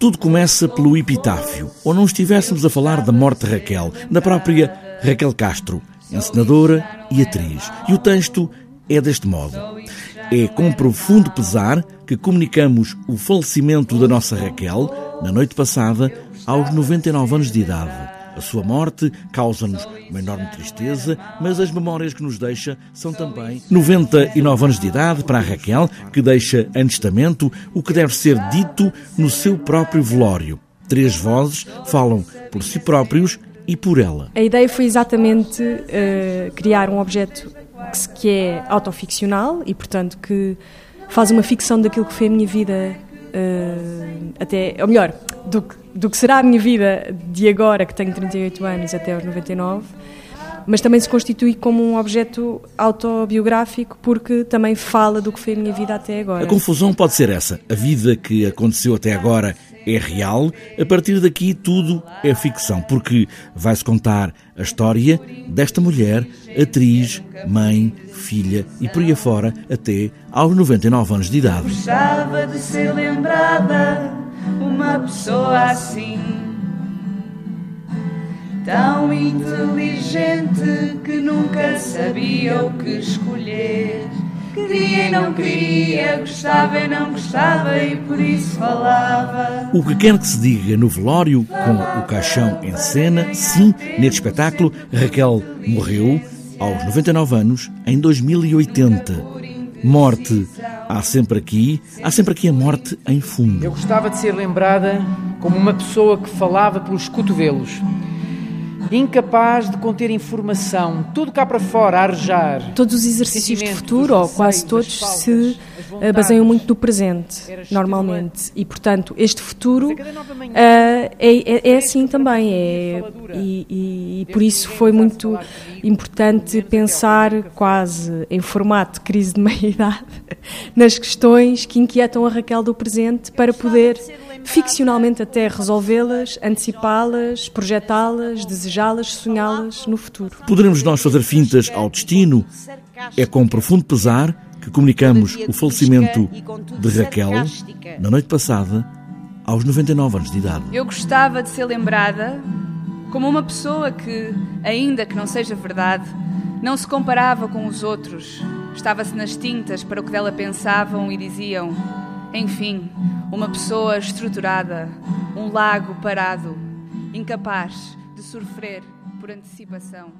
Tudo começa pelo epitáfio, ou não estivéssemos a falar da morte de Raquel, da própria Raquel Castro, encenadora e atriz. E o texto é deste modo. É com profundo pesar que comunicamos o falecimento da nossa Raquel, na noite passada, aos 99 anos de idade. A sua morte causa-nos uma enorme tristeza, mas as memórias que nos deixa são também 99 anos de idade para a Raquel, que deixa em testamento o que deve ser dito no seu próprio velório. Três vozes falam por si próprios e por ela. A ideia foi exatamente uh, criar um objeto que, que é autoficcional e, portanto, que faz uma ficção daquilo que foi a minha vida uh, até, ou melhor, do, do que será a minha vida de agora, que tenho 38 anos, até aos 99, mas também se constitui como um objeto autobiográfico porque também fala do que foi a minha vida até agora. A confusão pode ser essa. A vida que aconteceu até agora é real, a partir daqui tudo é ficção, porque vai-se contar a história desta mulher, atriz, mãe, filha e por aí afora até aos 99 anos de idade. Gostava de ser lembrada uma pessoa assim, tão inteligente que nunca sabia o que escolher. Queria e não queria, gostava e não gostava e por isso falava. O que quer que se diga no velório, com o caixão em cena, sim, neste espetáculo, Raquel morreu aos 99 anos em 2080. Morte há sempre aqui, há sempre aqui a morte em fundo. Eu gostava de ser lembrada como uma pessoa que falava pelos cotovelos incapaz de conter informação, tudo cá para fora, a arejar. Todos os exercícios de futuro, ou quase todos, se baseiam muito no presente, normalmente. E, portanto, este futuro uh, é, é, é, assim também. É, e, e, e, por isso foi muito importante pensar quase em formato de crise de meia-idade nas questões que inquietam a Raquel do presente para poder ficcionalmente até resolvê-las, antecipá-las, projetá-las, desejá-las, sonhá-las no futuro. Poderemos nós fazer fintas ao destino? É com profundo pesar que comunicamos o falecimento de Raquel na noite passada, aos 99 anos de idade. Eu gostava de ser lembrada como uma pessoa que, ainda que não seja verdade, não se comparava com os outros, estava-se nas tintas para o que dela pensavam e diziam. Enfim, uma pessoa estruturada, um lago parado, incapaz de sofrer por antecipação.